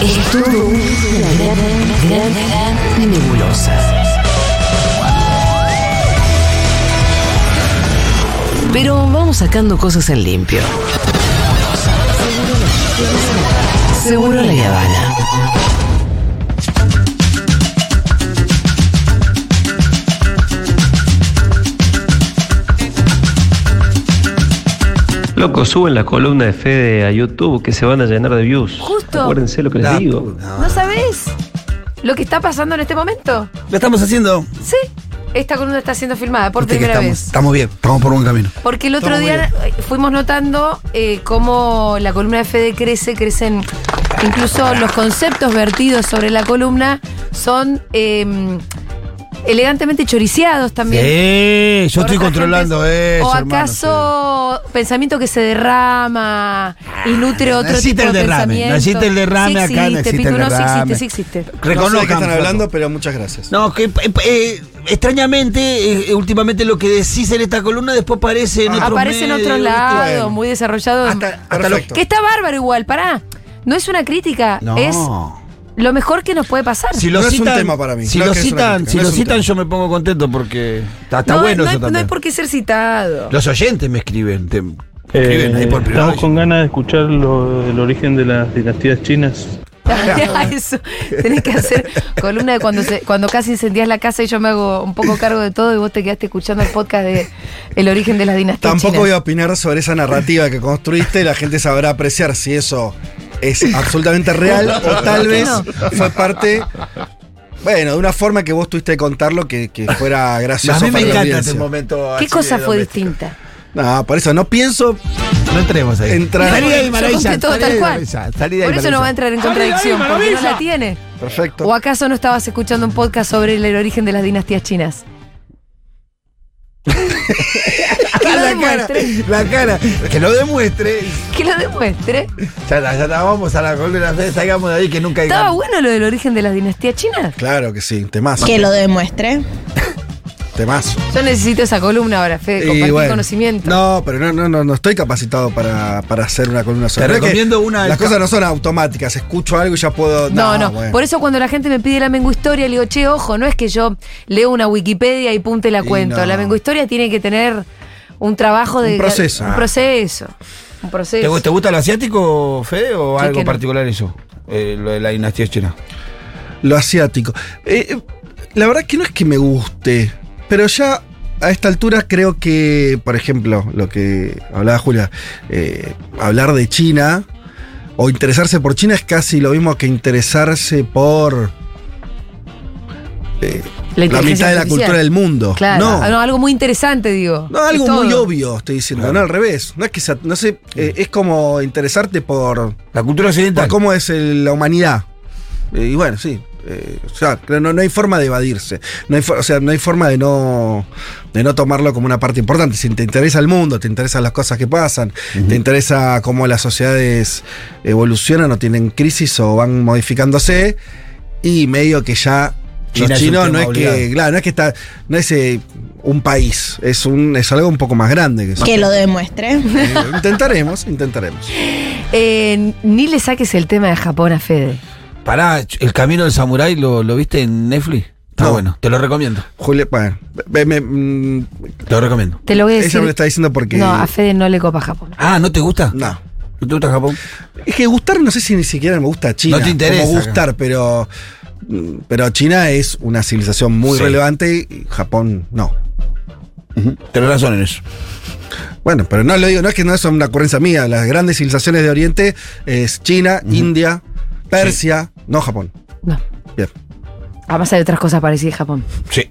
Es todo una gran, gran, gran nebulosa. Pero vamos sacando cosas en limpio. Seguro la Habana. Loco, suben la columna de Fede a YouTube que se van a llenar de views. Justo. Acuérdense lo que les digo. no. ¿No sabés lo que está pasando en este momento? Lo estamos haciendo. Sí. Esta columna está siendo filmada por Viste que primera estamos, vez. estamos bien, estamos por buen camino. Porque el otro Estamos día fuimos notando eh, cómo la columna de Fede crece, crecen incluso los conceptos vertidos sobre la columna son eh, elegantemente choriciados también. Sí, yo estoy controlando gente. eso. ¿O hermano, acaso pensamiento que se derrama y nutre otro no existe tipo el de derrame, pensamiento? existe el derrame sí acá, no existe, existe Pitu, el no, sí derrame. existe, sí existe. sí. No sé de qué Reconozcan, están hablando, pero muchas gracias. No, que eh, eh, extrañamente, eh, últimamente lo que decís en esta columna después aparece en otros Aparece en medios, otros ¿viste? lados, Bueno. muy desarrollado. Hasta, hasta lo-. Que está bárbaro igual, pará. No es una crítica, No. es lo mejor que nos puede pasar. Si lo No es un citan, tema para mí. Si lo citan, crítica, si no lo es un citan tema. yo me pongo contento porque está, está no, bueno no eso hay, no hay también. por qué ser citado. Los oyentes me escriben, te Eh, escriben ahí por privado. estamos con ganas de escuchar lo, el origen de las dinastías chinas. Eso, tenés que hacer columna de cuando, se- cuando casi incendias la casa y yo me hago un poco cargo de todo y vos te quedaste escuchando el podcast de El origen de las dinastías Tampoco chinas. voy a opinar sobre esa narrativa que construiste. La gente sabrá apreciar si eso es absolutamente real o tal vez no? fue parte. Bueno, de una forma que vos tuviste que contarlo que, que fuera gracioso. a mí me para encanta este momento. ¿Qué cosa de fue distinta? No, por eso no pienso. No entremos ahí. Entrar- Salí de ahí, Yo Maravilla, todo tal de cual. De Por eso no va a entrar en contradicción, porque no la tiene. Perfecto. ¿O acaso no estabas escuchando un podcast sobre el origen de las dinastías chinas? Que lo la cara, la cara. Que lo demuestre. Que lo demuestre. Ya está, ya está, vamos a la columna, salgamos de ahí que nunca ¿Estaba digamos. bueno lo del origen de las dinastías chinas? Claro que sí, temazo. Que lo demuestre. Temazo. Yo necesito esa columna ahora, Fede, compartir bueno, conocimiento. No, pero no, no, no, no estoy capacitado para, para hacer una columna sobre Te recomiendo una Las cosas no son automáticas. Escucho algo y ya puedo. No, no. bueno. Por eso cuando la gente me pide la menguhistoria, le digo, che, ojo, no es que yo leo una Wikipedia y punte la Y cuento. no. La menguhistoria tiene que tener un trabajo de. Un proceso. Un proceso. Un proceso. ¿Te, gu- te gusta lo asiático, Fede, o Sí, algo no. particular eso? Eh, lo de la dinastía china. Lo asiático. Eh, eh, la verdad que no es que me guste, pero ya a esta altura creo que, por ejemplo, lo que hablaba Julia, eh, hablar de China o interesarse por China es casi lo mismo que interesarse por eh, La mitad de la artificial. cultura del mundo. Claro. No. No, algo muy interesante, digo. No, algo Es muy obvio, estoy diciendo, Claro. no al revés. No es que sea- no sé, eh, es como interesarte por, La cultura occidental. por cómo es el- la humanidad. Eh, y bueno, sí. Eh, o sea, creo no, no hay forma de evadirse. No hay, o sea, no hay forma de no, de no tomarlo como una parte importante. Si te interesa el mundo, te interesan las cosas que pasan, te interesa cómo las sociedades evolucionan o tienen crisis o van modificándose, y medio que ya China los chinos no es obligado. que, claro, no es que está, no es eh, un país, es un, es algo un poco más grande que eso. Que lo demuestre. Eh, intentaremos, intentaremos. Eh, ni le saques el tema de Japón a Fede. Pará, El Camino del Samurái, ¿lo, lo viste en Netflix? Está No. bueno, te lo recomiendo. Julia, bueno, me- mm, Te lo recomiendo. Te lo voy a decir. ella me lo está diciendo porque. No, a Fede no le copa Japón. Ah, ¿no te gusta? No. ¿No te gusta Japón? Es que gustar, no sé si ni siquiera me gusta China. No te interesa, Como gustar, pero. mm, Pero China es una civilización muy Sí. relevante y Japón no. Tenés razón en eso. Bueno, pero no lo digo, no es que no es una ocurrencia mía. Las grandes civilizaciones de Oriente es China, India, Persia, no Japón. No. Bien. Además hay otras cosas parecidas a Japón. Sí.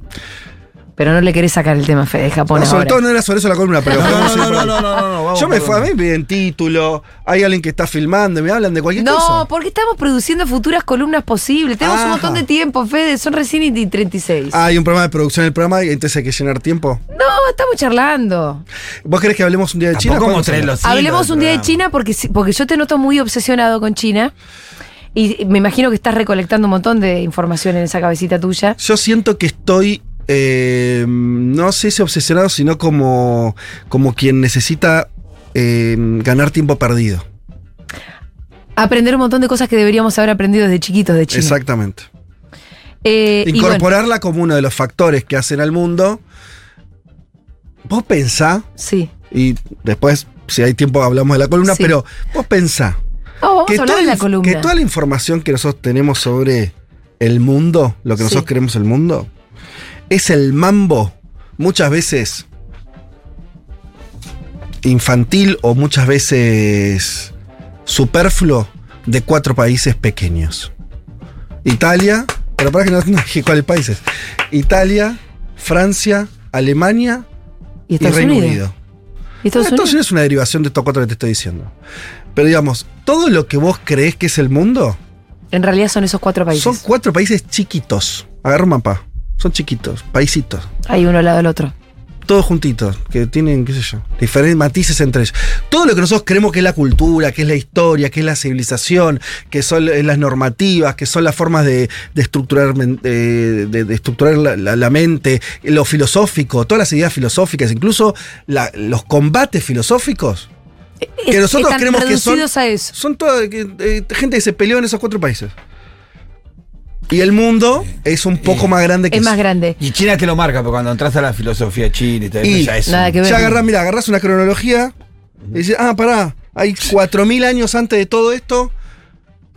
Pero no le querés sacar el tema a Fede de Japón No, sobre ahora. todo no era sobre eso la columna, pero. No, no, no, no, no, no, no, no, vamos Yo me fui a mí, piden título, hay alguien que está filmando, me hablan de cualquier No, cosa. porque estamos produciendo futuras columnas posibles. Tenemos un montón de tiempo, Fede. Son recién y 36. Ah, hay un programa de producción en el programa y entonces hay que llenar tiempo. No, estamos charlando. ¿Vos querés que hablemos un día de China? Hilos Hablemos del un día de. China porque, sí- porque yo te noto muy obsesionado con China. Y me imagino que estás recolectando un montón de información en esa cabecita tuya. Yo siento que estoy, eh, no sé si obsesionado, sino como, como quien necesita eh, ganar tiempo perdido. Aprender un montón de cosas que deberíamos haber aprendido desde chiquitos de China. Exactamente. Eh, bueno, Incorporarla como uno de los factores que hacen al mundo. Vos pensá, sí. y después, si hay tiempo, hablamos de la columna, Sí. pero vos pensá Oh, vamos que a hablar toda, de la columna. que toda la información que nosotros tenemos sobre el mundo, lo que Sí. nosotros creemos el mundo, es el mambo muchas veces infantil o muchas veces superfluo de cuatro países pequeños. Italia, pero para que no, no cuáles países. Italia, Francia, Alemania y y, Estados Reino Unidos. Unido. ¿Y Estados Estados Unidos? Unidos es una derivación de estos cuatro que te estoy diciendo. Pero digamos, todo lo que vos creés que es el mundo En realidad son esos cuatro países. son cuatro países chiquitos. Agarra un mapa. Son chiquitos, paisitos. Hay uno al lado del otro. Todos juntitos, que tienen, qué sé yo, diferentes matices entre ellos. Todo lo que nosotros creemos que es la cultura, que es la historia, que es la civilización, que son eh, las normativas, que son las formas de, de estructurar, eh, de, de estructurar la, la- la mente, lo filosófico, todas las ideas filosóficas, incluso la- los combates filosóficos, que nosotros están creemos que son, reducidos a eso. son toda eh, gente que se peleó en esos cuatro países. Y el mundo es un poco más grande que Es eso. más grande. Y China te lo marca, porque cuando entras a la filosofía china y todo Y eso, ya es. nada un- que ver. Ya agarrás, mira, agarrás una cronología y dices, ah, pará, hay 4.000 años antes de todo esto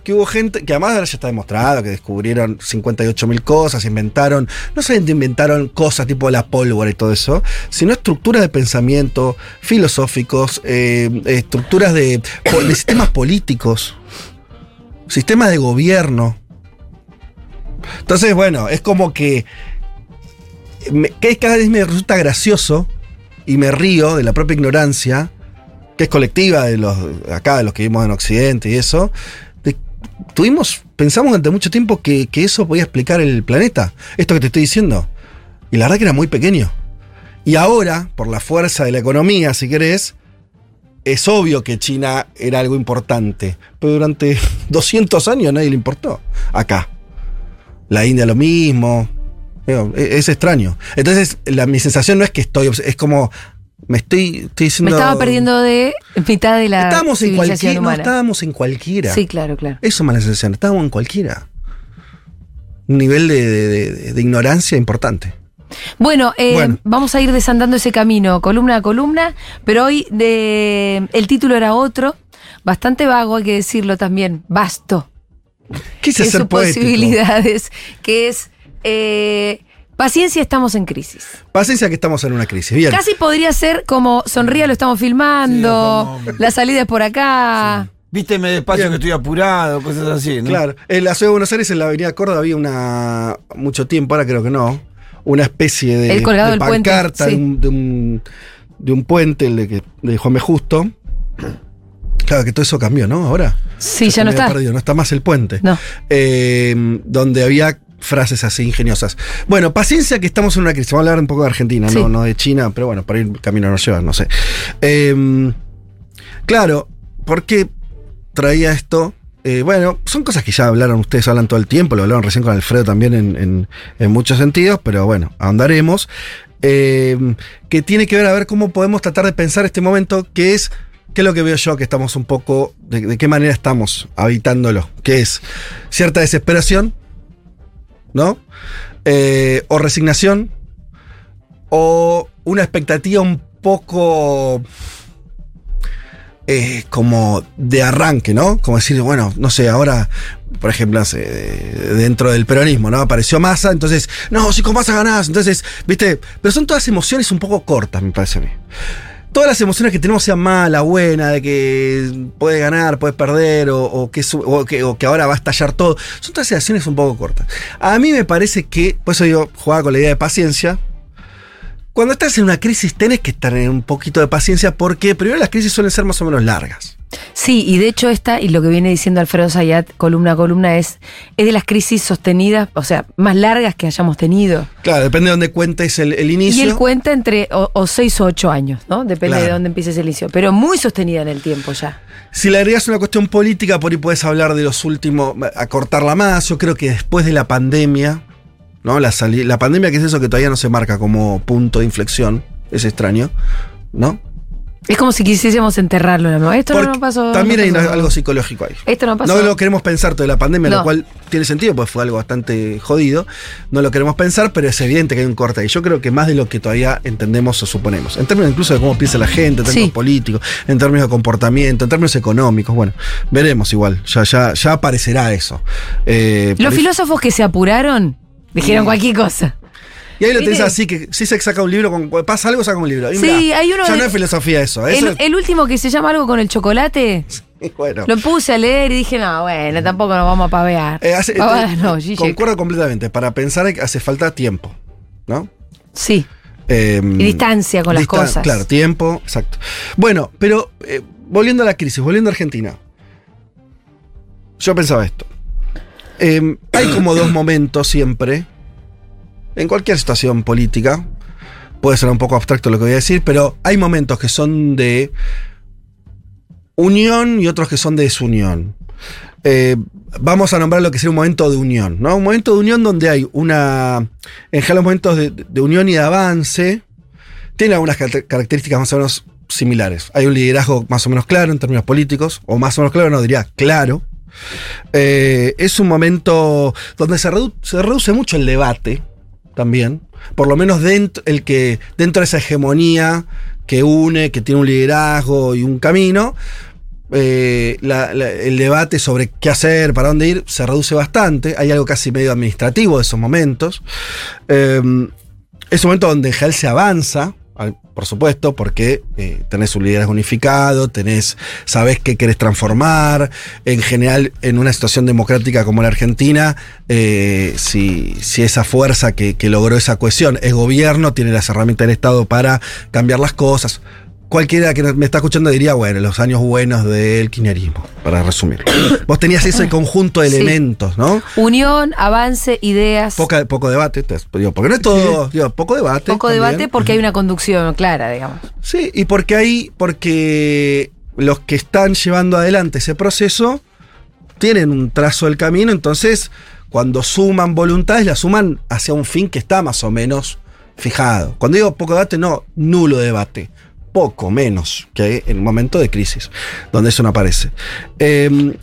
que hubo gente, que además ya está demostrado, que descubrieron 58.000 cosas, inventaron, no solamente inventaron cosas tipo la pólvora y todo eso, sino estructuras de pensamiento, filosóficos, eh, estructuras de sistemas políticos, sistemas de gobierno. Entonces, bueno, es como que me- que cada vez me resulta gracioso y me río de la propia ignorancia, que es colectiva de los acá, de los que vivimos en Occidente y eso. Tuvimos, pensamos durante mucho tiempo que, que eso podía explicar el planeta, esto que te estoy diciendo. Y la verdad que era muy pequeño. Y ahora, por la fuerza de la economía, si querés, es obvio que China era algo importante. Pero durante 200 años nadie le importó. Acá. La India lo mismo. E- Es extraño. Entonces, la- mi sensación no es que estoy, es como, me estoy, estoy Me diciendo... estaba perdiendo de mitad de la Estábamos en cualquiera, no, estábamos en cualquiera. Sí, claro, claro. Eso me da la sensación, estábamos en cualquiera. Un nivel de, de- de- de ignorancia importante. Bueno, eh, Bueno. vamos a ir desandando ese camino, columna a columna, pero hoy de, el título era otro, bastante vago, hay que decirlo también, vasto Quise ser sus posibilidades, que es eh, paciencia, estamos en crisis. Paciencia que estamos en una crisis. Bien. Casi podría ser como sonría, lo estamos filmando, Sí, como- la salida es por acá. Vísteme despacio Bien. que estoy apurado, cosas así, ¿no? Claro. En la ciudad de Buenos Aires, en la avenida Córdoba, había una. mucho tiempo, ahora creo que no. Una especie de. El colgado de del puente, pancarta sí. de, un, de, puente, el de, que- de Juan B. Justo. Claro que todo eso cambió, ¿no? Ahora. Sí, ya no está. perdido, no está más el puente. No. Eh, donde había frases así ingeniosas. Bueno, paciencia que estamos en una crisis. Vamos a hablar un poco de Argentina, Sí. no, no de China, pero bueno, por ahí el camino nos lleva, no sé. Eh, claro, ¿por qué traía esto? Eh, bueno, son cosas que ya hablaron, ustedes hablan todo el tiempo, lo hablaron recién con Alfredo también en, en- en muchos sentidos, pero bueno, ahondaremos. Eh, que tiene que ver a ver cómo podemos tratar de pensar este momento, que es, ¿qué es lo que veo yo? Que estamos un poco, de, de qué manera estamos habitándolo, que es cierta desesperación, ¿no? Eh, o resignación, o una expectativa un poco eh, como de arranque, ¿no? Como decir, bueno, no sé, ahora, por ejemplo, eh, dentro del peronismo, ¿no? Apareció Massa, entonces, no, si con Massa ganás, entonces, ¿viste? Pero son todas emociones un poco cortas, me parece a mí. Todas las emociones que tenemos sean mala, buena, de que puede ganar, puede perder, o, que, que, ahora va a estallar todo, son todas sensaciones un poco cortas. A mí me parece que, por eso yo jugaba con la idea de paciencia, cuando estás en una crisis tenés que estar en un poquito de paciencia porque primero las crisis suelen ser más o menos largas. Sí, y de hecho esta, y lo que viene diciendo Alfredo Zayat, columna a columna, es, es de las crisis sostenidas, o sea, más largas que hayamos tenido. Claro, depende de dónde cuentes el, el Y inicio. él cuenta entre o, o seis o ocho años, ¿no? Depende de dónde empieces el inicio. Pero muy sostenida en el tiempo ya. Si le agregas una cuestión política, por ahí puedes hablar de los últimos, acortarla más. Yo creo que después de la pandemia, ¿no? La, la pandemia, que es eso que todavía no se marca como punto de inflexión, es extraño, ¿no? Es como si quisiésemos enterrarlo. ¿no? Esto no, Porque no pasó. También no hay pasó. algo psicológico ahí. Esto no pasó. No lo queremos pensar toda la pandemia, No. lo cual tiene sentido, pues fue algo bastante jodido. No lo queremos pensar, pero es evidente que hay un corte ahí. Yo creo que más de lo que todavía entendemos o suponemos. En términos incluso de cómo piensa la gente, en términos Sí. políticos, en términos de comportamiento, en términos económicos. Bueno, veremos igual. Ya, ya, ya aparecerá eso. Eh, Los filósofos que se apuraron dijeron cualquier cosa. y ahí lo tenés así, que si se saca un libro, con, pasa algo, saca un libro. Y Sí, mirá, hay uno Ya de- no es filosofía eso. eso El, el último que se llama algo con el chocolate, bueno. lo puse a leer y dije, no, bueno, tampoco nos vamos a pavear. Eh, hace- Pavadas eh, no, concuerdo completamente. Para pensar hace falta tiempo, ¿no? Sí. Eh, Y distancia con las cosas. Claro, tiempo, exacto. Bueno, pero eh, volviendo a la crisis, volviendo a Argentina. Yo pensaba esto. Eh, hay como dos momentos siempre, en cualquier situación política, puede ser un poco abstracto lo que voy a decir, pero hay momentos que son de unión y otros que son de desunión. Eh, vamos a nombrar lo que sería un momento de unión, ¿no? Un momento de unión donde hay una. En general, los momentos de, de unión y de avance tienen algunas car- características más o menos similares. Hay un liderazgo más o menos claro en términos políticos, o más o menos claro, no diría claro. Eh, es un momento donde se, redu- se reduce mucho el debate también, por lo menos dentro, el que, dentro de esa hegemonía que une, que tiene un liderazgo y un camino, eh, el debate sobre qué hacer, para dónde ir, se reduce bastante. Hay algo casi medio administrativo de esos momentos. Eh, es un momento donde en general se avanza, por supuesto, porque eh, tenés un liderazgo unificado, tenés, sabés qué querés transformar. En general, en una situación democrática como la Argentina, eh, si, si esa fuerza que, que logró esa cohesión es gobierno, tiene las herramientas del Estado para cambiar las cosas. Cualquiera que me está escuchando diría, bueno, los años buenos del kirchnerismo, para resumir. Vos tenías ese conjunto de Sí. elementos, ¿no? Unión, avance, ideas. Poca, poco debate, te- digo, porque no es todo, digo, poco debate. poco también. debate porque hay una conducción clara, digamos. Sí, y porque hay, porque los que están llevando adelante ese proceso tienen un trazo del camino, entonces cuando suman voluntades, la suman hacia un fin que está más o menos fijado. Cuando digo poco debate, no, nulo debate. Poco menos que en un momento de crisis, donde eso no aparece. Eh,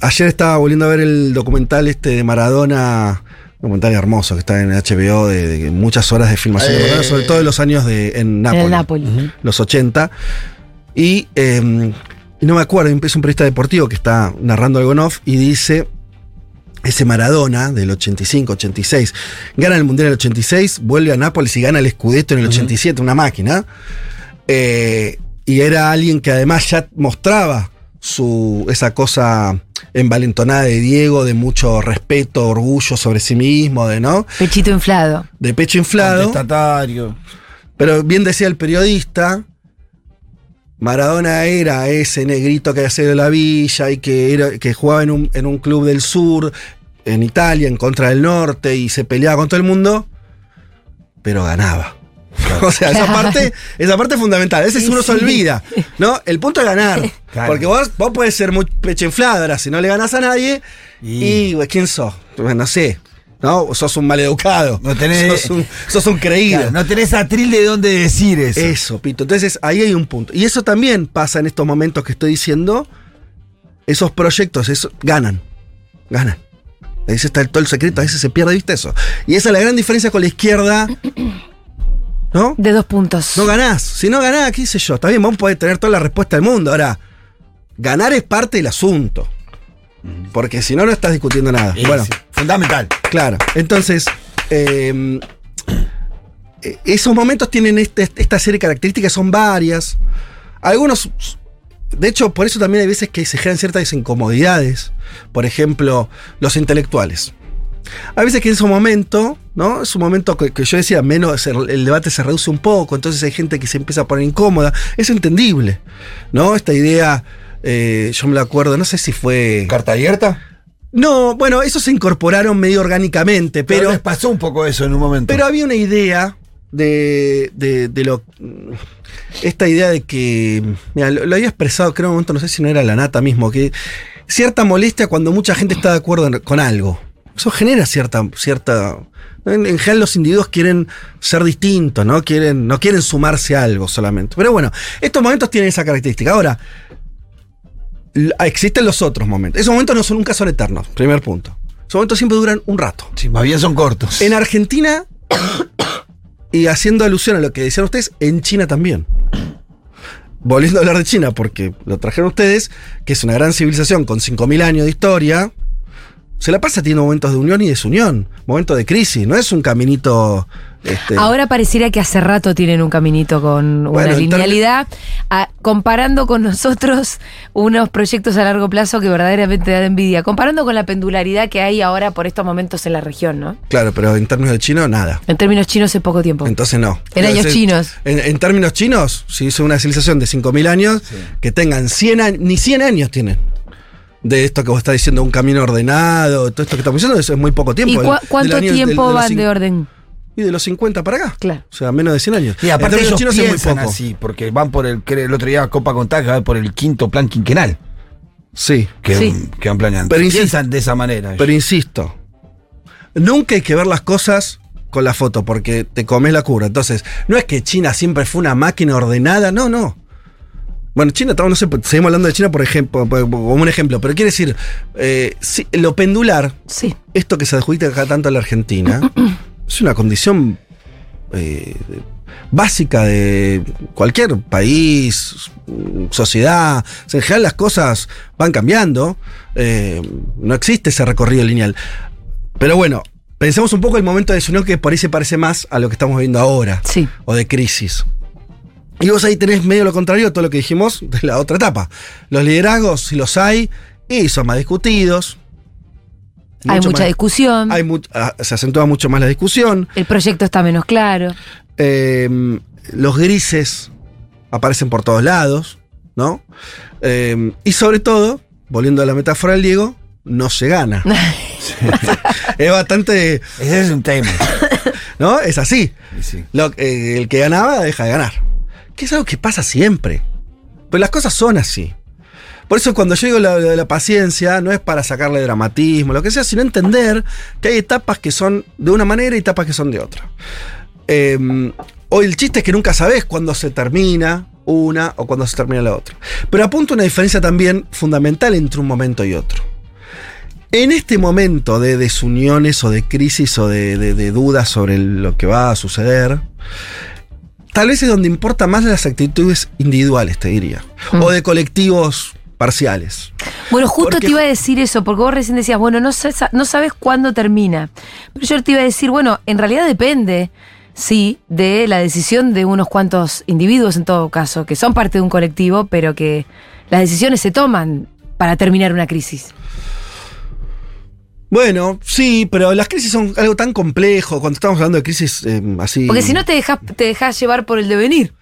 ayer estaba volviendo a ver el documental este de Maradona, un documental hermoso que está en HBO, de, de muchas horas de filmación, de Maradona, sobre todo de los años de, en Nápoles En los 80. Y, eh, y no me acuerdo, es un periodista deportivo que está narrando algo en off y dice, ese Maradona del 85, 86, gana el Mundial en el 86, vuelve a Nápoles y gana el Scudetto en el 87, una máquina. Eh, y era alguien que además ya mostraba su, esa cosa envalentonada de Diego, de mucho respeto, orgullo sobre sí mismo, de no, Pechito inflado. de pecho inflado. Pero bien decía el periodista, Maradona era ese negrito que hacía de la villa y que, era, que jugaba en un, en un club del sur, en Italia, en contra del norte, y se peleaba con todo el mundo, pero ganaba. O sea, esa parte, esa parte es fundamental. A veces Sí, uno se olvida, ¿no? El punto es ganar. Claro. Porque vos, vos podés ser muy ahora si no le ganas a nadie, Y- y, güey, ¿quién sos? Pues, No sé. ¿No? Sos un maleducado. No tenés- sos, un, sos un creído. Claro, no tenés atril de dónde decir eso. Eso, Pito. Entonces ahí hay un punto. Y eso también pasa en estos momentos que estoy diciendo. Esos proyectos eso, ganan. Ganan. Ahí está el, todo el secreto, a veces se pierde, ¿viste eso? Y esa es la gran diferencia con la izquierda. ¿No? De dos puntos. No ganás. Si no ganás, qué sé yo. Está bien, vos podés tener toda la respuesta del mundo. Ahora, ganar es parte del asunto. Porque si no, no estás discutiendo nada. Bueno. Fundamental. Claro, entonces, eh, eh, esos momentos tienen este- esta serie de características, son varias. Algunos, de hecho, por eso también hay veces que se generan ciertas incomodidades. Por ejemplo, los intelectuales. Hay veces que en ese momento, ¿no? Es un momento que, que yo decía, menos el, el debate se reduce un poco, entonces hay gente que se empieza a poner incómoda. Es entendible, ¿no? Esta idea, eh, yo me la acuerdo, no sé si fue. ¿Carta abierta? No, bueno, eso se incorporaron medio orgánicamente, Pero, pero. les pasó un poco eso en un momento. Pero había una idea de, de, de lo. Esta idea de que. Mira, lo, lo había expresado, creo en un momento, no sé si no era la nata mismo, que cierta molestia cuando mucha gente está de acuerdo con algo. Eso genera cierta, cierta. En, en general los individuos quieren ser distintos, ¿no? Quieren, no quieren sumarse a algo solamente. Pero bueno, estos momentos tienen esa característica. Ahora, l- existen los otros momentos. Esos momentos no son nunca son eternos, primer punto. Esos momentos siempre duran un rato. Sí, más bien son cortos. En Argentina, y haciendo alusión a lo que decían ustedes, en China también. Volviendo a hablar de China, porque lo trajeron ustedes, que es una gran civilización con 5.000 años de historia, se la pasa teniendo momentos de unión y desunión, momentos de crisis, no es un caminito... este, Ahora pareciera que hace rato tienen un caminito con Bueno, una linealidad, a- comparando con nosotros unos proyectos a largo plazo que verdaderamente dan envidia, comparando con la pendularidad que hay ahora por estos momentos en la región, ¿no? Claro, pero en términos de chino, nada. En términos chinos hace poco tiempo. Entonces no. En años chinos. En, en términos chinos, si es una civilización de 5.000 años, que tengan 100 años, ni 100 años tienen. De esto que vos estás diciendo, un camino ordenado, todo esto que estamos diciendo, eso es muy poco tiempo. ¿Y cuánto año- tiempo de los van de orden? Y de los 50 para acá. Claro. O sea, menos de 100 años. Y aparte En términos ellos chinos es muy poco. así, porque van por el, que el otro día Copa Contact va por el quinto plan quinquenal Sí. que, Sí. que van planeando. Pero insisto- piensan de esa manera. ellos. Pero insisto, nunca hay que ver las cosas con la foto, porque te comes la cura. Entonces, no es que China siempre fue una máquina ordenada, no, no. Bueno, China, estamos, no sé, seguimos hablando de China, por ejemplo, como un ejemplo, pero quiere decir, eh, si- lo pendular, Sí. esto que se adjudica acá tanto a la Argentina, es una condición eh, básica de cualquier país, sociedad. O sea, en general las cosas van cambiando. eh, no existe ese recorrido lineal. Pero bueno, pensemos un poco el momento de desunión que por ahí se parece más a lo que estamos viendo ahora. Sí. O de crisis. Y vos ahí tenés medio lo contrario a todo lo que dijimos de la otra etapa. Los liderazgos, si los hay, y son más discutidos. Hay mucha más- discusión. hay mu- ah, se acentúa mucho más la discusión. El proyecto está menos claro. Eh, los grises aparecen por todos lados, ¿no? Eh, y sobre todo, volviendo a la metáfora del Diego, no se gana. es bastante, Ese es un tema. ¿no? Es así. Sí, sí. Lo- eh, el que ganaba deja de ganar. Que es algo que pasa siempre. Pero las cosas son así. Por eso cuando yo digo lo de la paciencia, no es para sacarle dramatismo, lo que sea, sino entender que hay etapas que son de una manera y etapas que son de otra. Eh, hoy el chiste es que nunca sabes cuándo se termina una o cuándo se termina la otra. Pero apunta una diferencia también fundamental entre un momento y otro. En este momento de desuniones o de crisis o de, dudas sobre lo que va a suceder, tal vez es donde importa más las actitudes individuales, te diría. O de colectivos parciales. Bueno, justo Porque- te iba a decir eso, porque vos recién decías, bueno, no, no sabes cuándo termina. Pero yo te iba a decir, bueno, en realidad depende, sí, de la decisión de unos cuantos individuos en todo caso, que son parte de un colectivo, pero que las decisiones se toman para terminar una crisis. Bueno, sí, pero las crisis son algo tan complejo. Cuando estamos hablando de crisis eh, así. Porque si no te dejas te dejas llevar por el devenir.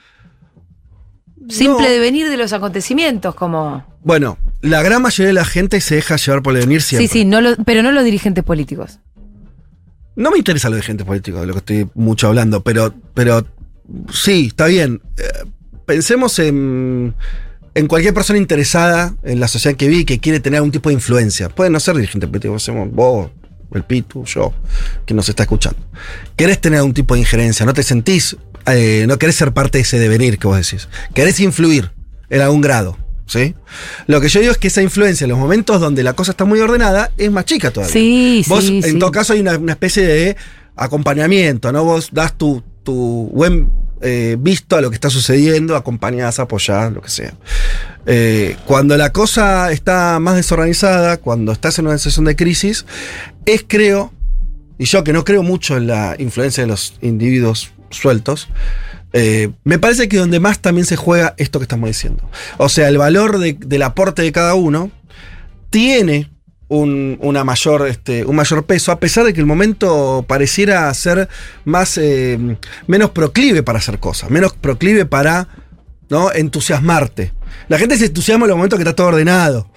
Simple No. devenir de los acontecimientos, como... Bueno, la gran mayoría de la gente se deja llevar por el venir siempre. Sí, sí, no lo- pero no los dirigentes políticos. No me interesa lo de gente política, de lo que estoy mucho hablando, pero, pero sí, está bien. Eh, pensemos en, en cualquier persona interesada en la sociedad que vi que quiere tener algún tipo de influencia. Puede no ser dirigente político, somos vos, el Pitu, yo, que nos está escuchando. Querés tener algún tipo de injerencia, no te sentís, eh, no querés ser parte de ese devenir que vos decís. Querés influir en algún grado. ¿Sí? Lo que yo digo es que esa influencia en los momentos donde la cosa está muy ordenada es más chica todavía. Sí, Vos, sí, en sí. todo caso, hay una, una especie de acompañamiento, ¿no? Vos das tu, tu buen eh, visto a lo que está sucediendo, acompañás, apoyás, lo que sea. Eh, cuando la cosa está más desorganizada, cuando estás en una situación de crisis, es creo, y yo que no creo mucho en la influencia de los individuos sueltos, eh, me parece que donde más también se juega esto que estamos diciendo. O sea, el valor de- del aporte de cada uno tiene un, una mayor, este, un mayor peso, a pesar de que el momento pareciera ser más, eh, menos proclive para hacer cosas, menos proclive para ¿no? entusiasmarte. La gente se entusiasma en los momentos que está todo ordenado,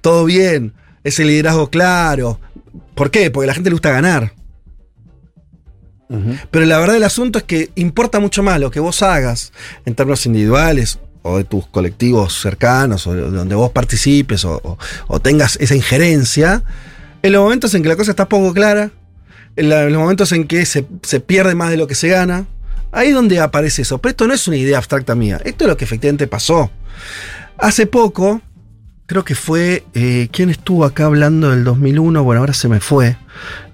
todo bien, ese liderazgo claro. ¿Por qué? Porque a la gente le gusta ganar. Pero la verdad del asunto es que importa mucho más lo que vos hagas en términos individuales o de tus colectivos cercanos o de donde vos participes o, tengas esa injerencia En los momentos en que la cosa está poco clara, en, la- en los momentos en que se, se pierde más de lo que se gana, ahí es donde aparece eso. Pero esto no es una idea abstracta mía, esto es lo que efectivamente pasó. Hace poco, creo que fue. eh, ¿Quién estuvo acá hablando del 2001? Bueno, ahora se me fue.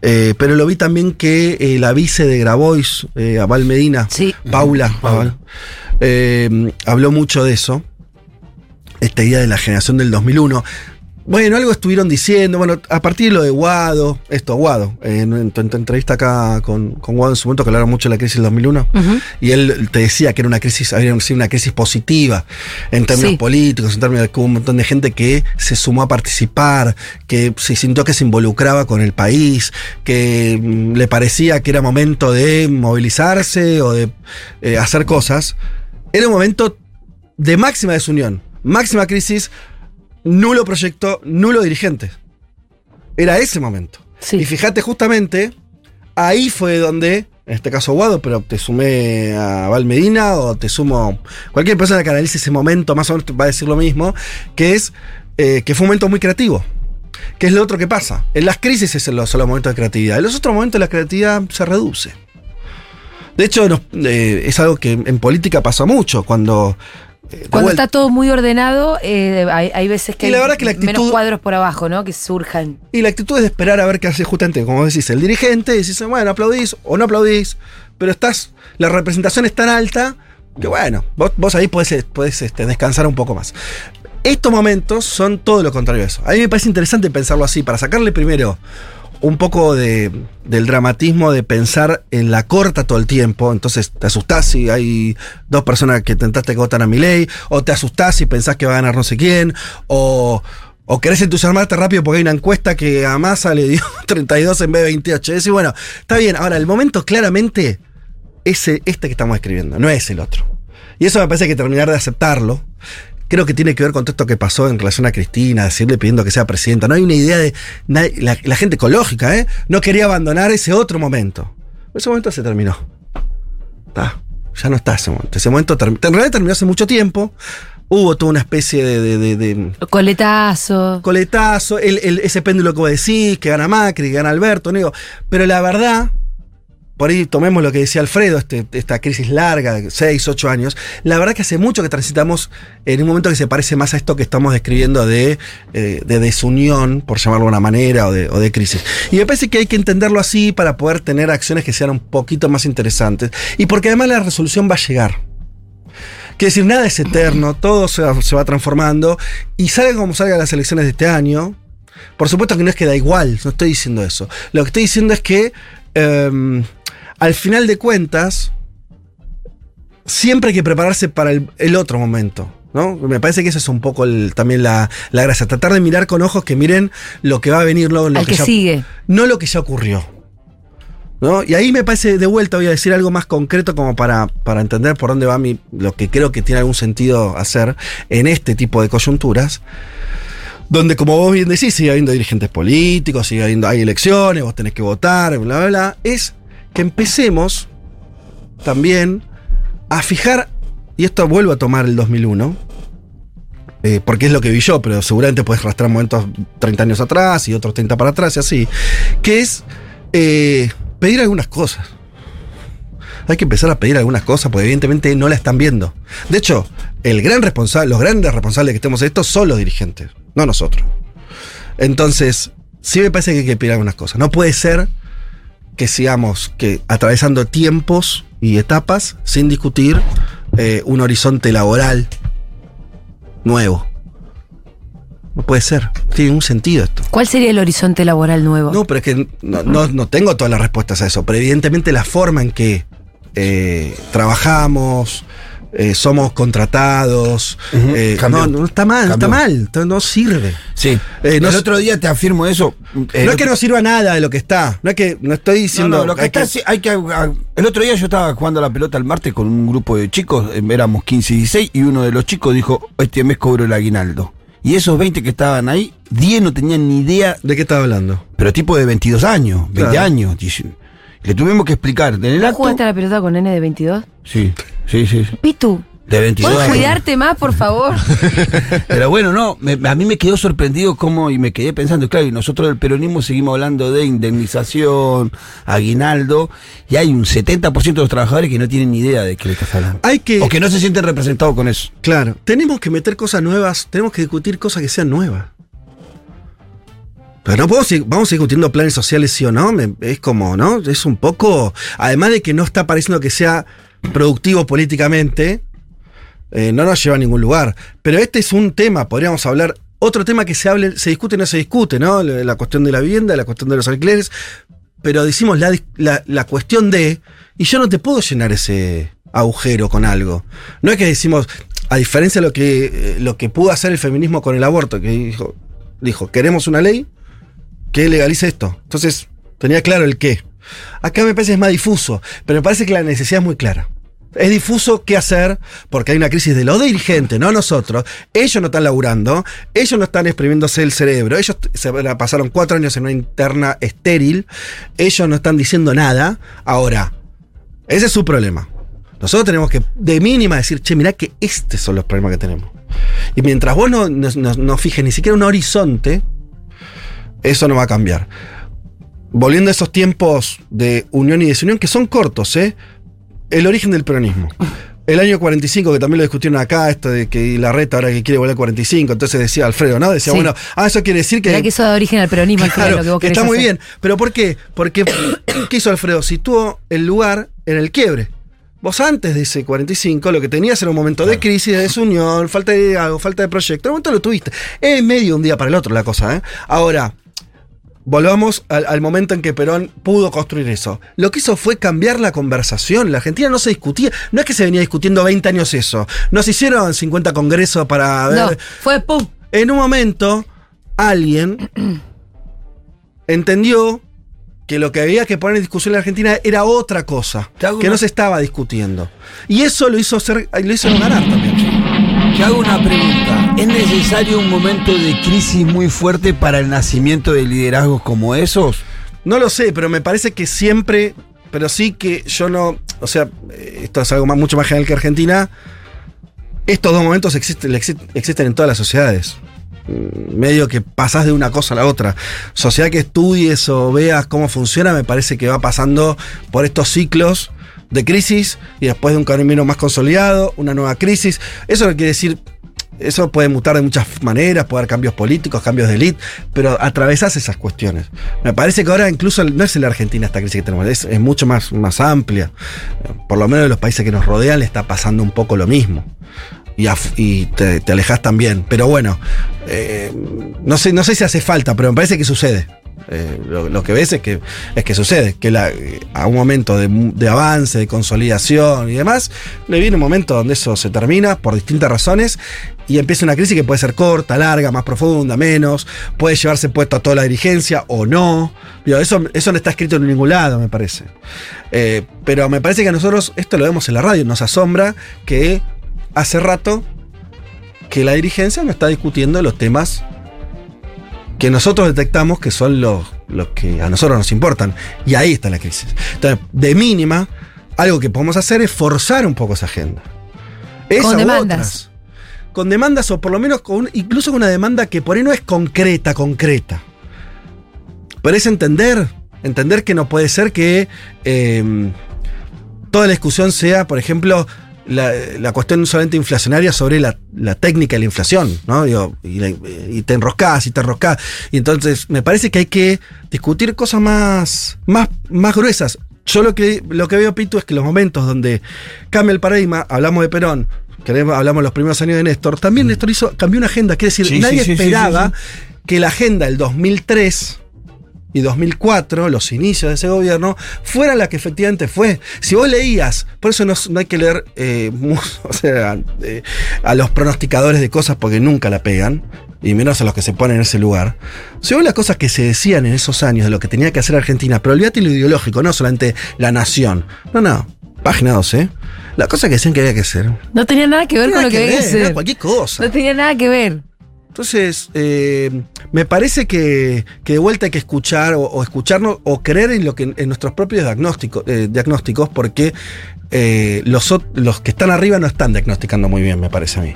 Eh, pero lo vi también que eh, la vice de Grabois, eh, Abal Medina, Sí. Paula, Abal, eh, habló mucho de eso. Esta idea de la generación del 2001. Bueno, algo estuvieron diciendo, bueno, a partir de lo de Guado, esto, Guado, en, en tu, en tu entrevista acá con, con Guado en su momento que hablaron mucho de la crisis del 2001, Ujú. y él te decía que era una crisis, había sido una crisis positiva en términos Sí. políticos, en términos de que hubo un montón de gente que se sumó a participar, que se sintió que se involucraba con el país, que mm, le parecía que era momento de movilizarse o de eh, hacer cosas. Era un momento de máxima desunión, máxima crisis, nulo proyecto, nulo dirigente. Era ese momento. Sí. Y fíjate, justamente, ahí fue donde, en este caso Guado, pero te sumé a Val Medina o te sumo. Cualquier persona que analice ese momento, más o menos va a decir lo mismo, que es eh, que fue un momento muy creativo. Que es lo otro que pasa. En las crisis es los, son los momentos de creatividad. En los otros momentos la creatividad se reduce. De hecho, eh, es algo que en política pasa mucho. Cuando. Eh, Cuando está todo muy ordenado, eh, hay, hay veces que Y la hay que la actitud- menos cuadros por abajo, ¿no? Que surjan. Y la actitud es de esperar a ver qué hace justamente, como decís, el dirigente, y decís, bueno, aplaudís o no aplaudís, pero estás, la representación es tan alta que bueno, vos, vos ahí podés, podés, este, descansar un poco más. Estos momentos son todo lo contrario a eso. A mí me parece interesante pensarlo así, para sacarle primero un poco de, del dramatismo de pensar en la corta todo el tiempo. Entonces te asustás si hay dos personas que tentaste que votan a mi ley, o te asustás si pensás que va a ganar no sé quién, o, o querés entusiasmarte rápido porque hay una encuesta que a Massa le dio 32 en vez de 28. Y bueno, está bien. Ahora, el momento claramente es este que estamos escribiendo, no es el otro. Y eso me parece que terminar de aceptarlo. Creo que tiene que ver con todo esto que pasó en relación a Cristina, decirle pidiendo que sea presidenta. No hay una idea de. la, la gente ecológica, ¿eh? No quería abandonar ese otro momento. Ese momento se terminó. Está. Ya no está ese momento. Ese momento en realidad terminó hace mucho tiempo. Hubo toda una especie de- de- de- de Coletazo. coletazo, el- el- ese péndulo que vos decís, que gana Macri, que gana Alberto, no digo, pero la verdad, por ahí tomemos lo que decía Alfredo, este- esta crisis larga, de 6, 8 años, la verdad que hace mucho que transitamos en un momento que se parece más a esto que estamos describiendo de, eh, de desunión, por llamarlo de una manera, o de, o de crisis. Y me parece que hay que entenderlo así para poder tener acciones que sean un poquito más interesantes, y porque además la resolución va a llegar. Quiere decir, nada es eterno, todo se va, se va transformando y salga como salgan las elecciones de este año. Por supuesto que no es que da igual, no estoy diciendo eso. Lo que estoy diciendo es que eh, al final de cuentas, siempre hay que prepararse para el, el otro momento. ¿no? Me parece que eso es un poco el- también la, la gracia. Tratar de mirar con ojos que miren lo que va a venir luego. Lo Al que ya- sigue. no lo que ya ocurrió. ¿No? Y ahí me parece, de vuelta, voy a decir algo más concreto como para, para entender por dónde va mi, lo que creo que tiene algún sentido hacer en este tipo de coyunturas, donde, como vos bien decís, sigue habiendo dirigentes políticos, sigue habiendo, hay elecciones, vos tenés que votar, bla, bla, bla, es que empecemos también a fijar, y esto vuelvo a tomar el 2001, eh, porque es lo que vi yo, pero seguramente puedes rastrar momentos 30 años atrás y otros 30 para atrás y así, que es eh, pedir algunas cosas. Hay que empezar a pedir algunas cosas porque evidentemente no la están viendo. De hecho, el gran responsable, los grandes responsables que estemos en esto son los dirigentes, no nosotros. Entonces, sí me parece que hay que pedir algunas cosas. No puede ser que sigamos que atravesando tiempos y etapas sin discutir eh, un horizonte laboral nuevo. No puede ser. Tiene un sentido esto. ¿Cuál sería el horizonte laboral nuevo? No, pero es que no, no- no tengo todas las respuestas a eso. Pero evidentemente la forma en que eh, trabajamos, eh, somos contratados, eh, cambió. no, no está mal, no está Cambió. mal, no- no sirve. Sí. Eh, no el otro día te afirmo eso. eh, no es que no sirva nada de lo que está. No es que no estoy diciendo. no, lo que hay está, sí, hay que. a- El otro día yo estaba jugando a la pelota el martes con un grupo de chicos, eh, éramos 15 y 16, y uno de los chicos dijo: Este mes cobro el aguinaldo. Y esos 20 que estaban ahí, 10 no tenían ni idea, ¿De qué estaba hablando? pero tipo de 22 años, 20 Claro. años. Le tuvimos que explicar. En el ¿Vos acto. ¿Jugaste a la pelota con N de 22? Sí, sí, sí. sí. Pitu, De 22 ¿Puedes años. cuidarte más, por favor? Pero bueno, no, me- a mí me quedó sorprendido cómo, y me quedé pensando, claro, y nosotros del peronismo seguimos hablando de indemnización, aguinaldo, y hay un 70% de los trabajadores que no tienen ni idea de qué le estás hablando. Hay que. O que no se sienten representados con eso. Claro, tenemos que meter cosas nuevas, tenemos que discutir cosas que sean nuevas. Pero no podemos seguir- vamos a seguir discutiendo planes sociales sí o no, me- es como, ¿no? Es un poco, además de que no está pareciendo que sea productivo políticamente, eh, no nos lleva a ningún lugar. Pero este es un tema, podríamos hablar, otro tema que se hable, se discute y no se discute, ¿no? La cuestión de la vivienda, la cuestión de los alquileres, pero decimos la, la- la cuestión de, y yo no te puedo llenar ese agujero con algo. No es que decimos, a diferencia de lo que, eh, lo que pudo hacer el feminismo con el aborto, que dijo, dijo, queremos una ley que legalice esto. Entonces, tenía claro el qué. Acá me parece es más difuso, pero me parece que la necesidad es muy clara. Es difuso qué hacer, porque hay una crisis de los dirigentes, no nosotros. Ellos no están laburando, ellos no están exprimiéndose el cerebro, ellos pasaron cuatro años en una interna estéril, ellos no están diciendo nada. Ahora, ese es su problema. Nosotros tenemos que, de mínima, decir, che, mirá que estos son los problemas que tenemos. Y mientras vos no- no fijes ni siquiera un horizonte, eso no va a cambiar. Volviendo a esos tiempos de unión y desunión, que son cortos, ¿eh? El origen del peronismo. El año 45, que también lo discutieron acá, esto de que la reta ahora que quiere volver al 45, entonces decía Alfredo, ¿no? Decía, Sí. bueno, ah, eso quiere decir que... Mirá que eso da origen al peronismo, Claro, lo que vos está muy hacer. bien. ¿Pero por qué? Porque, ¿qué hizo Alfredo? Situó el lugar en el quiebre. Vos antes de ese 45 lo que tenías era un momento de crisis, de desunión, falta de algo, falta de proyecto. En un momento lo tuviste. Es medio un día para el otro la cosa, ¿eh? Ahora, volvamos al, al momento en que Perón pudo construir eso. Lo que hizo fue cambiar la conversación. La Argentina no se discutía. No es que se venía discutiendo 20 años eso. Nos hicieron 50 congresos para ver. No, fue pum. En un momento, alguien entendió que lo que había que poner en discusión en la Argentina era otra cosa, que una- no se estaba discutiendo. Y eso lo hizo ser, lo hizo ganar también. Te hago una pregunta. ¿Es necesario un momento de crisis muy fuerte para el nacimiento de liderazgos como esos? No lo sé, pero me parece que siempre, pero sí que yo no, o sea, eh, esto es algo más, mucho más general que Argentina. Estos dos momentos existen, exi- existen en todas las sociedades. Mm, Medio que pasás de una cosa a la otra. Sociedad que estudies o veas cómo funciona, me parece que va pasando por estos ciclos de crisis y después de un camino más consolidado, una nueva crisis. Eso no quiere decir eso puede mutar de muchas maneras, puede haber cambios políticos, cambios de élite, pero atravesás esas cuestiones. Me parece que ahora incluso no es en la Argentina esta crisis que tenemos, es, mucho más, más amplia. Por lo menos en los países que nos rodean le está pasando un poco lo mismo. Y, te alejas también. Pero bueno, eh, no, sé, no sé si hace falta, pero me parece que sucede. Eh, lo, que ves es que, es que sucede, que a un momento de, avance, de consolidación y demás, le viene un momento donde eso se termina por distintas razones y empieza una crisis que puede ser corta, larga, más profunda, menos, puede llevarse puesto a toda la dirigencia o no. Eso, eso no está escrito en ningún lado, me parece. Eh, pero me parece que a nosotros, esto lo vemos en la radio, nos asombra que hace rato que la dirigencia no está discutiendo los temas que nosotros detectamos que son los, los que a nosotros nos importan. Y ahí está la crisis. Entonces, de mínima, algo que podemos hacer es forzar un poco esa agenda. Esa Con demandas. otras. Con demandas o por lo menos con, incluso con una demanda que por ahí no es concreta, concreta. Pero es entender, entender que no puede ser que eh, toda la discusión sea, por ejemplo, la, la cuestión solamente inflacionaria sobre la, la técnica de la inflación, ¿no? Digo, y, te enroscás y te enroscás. Y entonces me parece que hay que discutir cosas más, más, más gruesas. Yo lo que, lo que veo, Pitu, es que los momentos donde cambia el paradigma, hablamos de Perón, queremos, hablamos los primeros años de Néstor, también Néstor hizo, cambió una agenda, quiere decir, Sí, nadie sí, sí, sí, esperaba que la agenda del 2003 y 2004, los inicios de ese gobierno, fuera la que efectivamente fue. Si vos leías, por eso no, no hay que leer eh, mu- o sea, eh, a los pronosticadores de cosas porque nunca la pegan, y menos a los que se ponen en ese lugar. Si vos las cosas que se decían en esos años de lo que tenía que hacer Argentina, pero olvídate lo ideológico, no solamente la nación. No, no, página 12. La cosa que decían que había que hacer. No tenía nada que ver con lo que había que ver, era hacer. cualquier cosa. No tenía nada que ver. Entonces, eh, me parece que, que de vuelta hay que escuchar o, o escucharnos o creer en lo que en nuestros propios diagnósticos, eh, diagnósticos porque eh, los, los que están arriba no están diagnosticando muy bien, me parece a mí.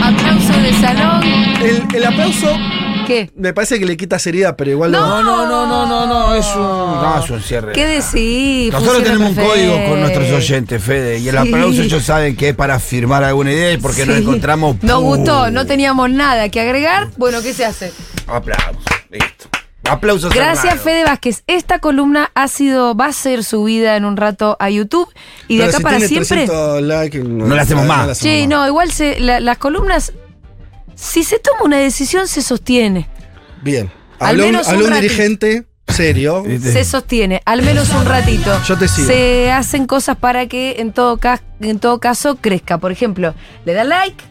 Aplauso de salón. El, el aplauso ¿Qué? me parece que le quita seriedad, pero igual No, no, no, no, no, no, es un, no, es un cierre. ¿Qué decís? Nosotros tenemos un código con nuestros oyentes, Fede, y el Sí. aplauso ellos saben que es para firmar alguna idea y porque nos encontramos. Nos gustó, no teníamos nada que agregar. Bueno, ¿qué se hace? Aplausos, listo. Aplausos. Gracias, hermano. Fede Vázquez. Esta columna ha sido, va a ser subida en un rato a YouTube. Y de Pero acá si para tiene siempre. 300 likes, no, No la hacemos más. la hacemos Sí, más. no, igual se, la- las columnas. Si se toma una decisión, se sostiene. Bien. Al Habló un, menos un habló un ratito. dirigente serio. ¿Viste? Se sostiene, al menos un ratito. Yo te sigo. Se hacen cosas para que en todo, ca- en todo caso crezca. Por ejemplo, le dan like,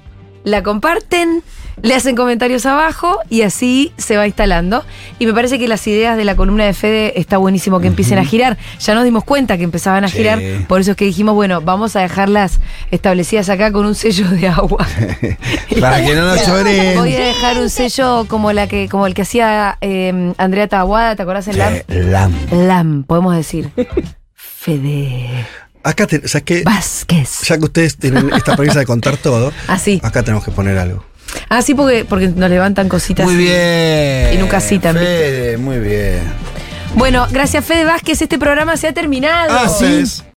la comparten, le hacen comentarios abajo y así se va instalando. Y me parece que las ideas de la columna de Fede está buenísimo que empiecen a girar. Ya nos dimos cuenta que empezaban a Sí. girar, por eso es que dijimos, bueno, vamos a dejarlas establecidas acá con un sello de agua. Para que no nos lloren. Voy a dejar un sello como la que, como el que hacía eh, Andrea Taguada, ¿te acordás en LAM? Lam. LAM, podemos decir. Fede Acá, te- ¿sabes qué? Vázquez. Ya que ustedes tienen esta premisa de contar todo, Así. acá tenemos que poner algo. Ah, sí, porque, porque nos levantan cositas. Muy bien. Y nunca citan, Fede, muy bien. Bueno, gracias Fede Vázquez, este programa se ha terminado. Ah, sí. Entonces,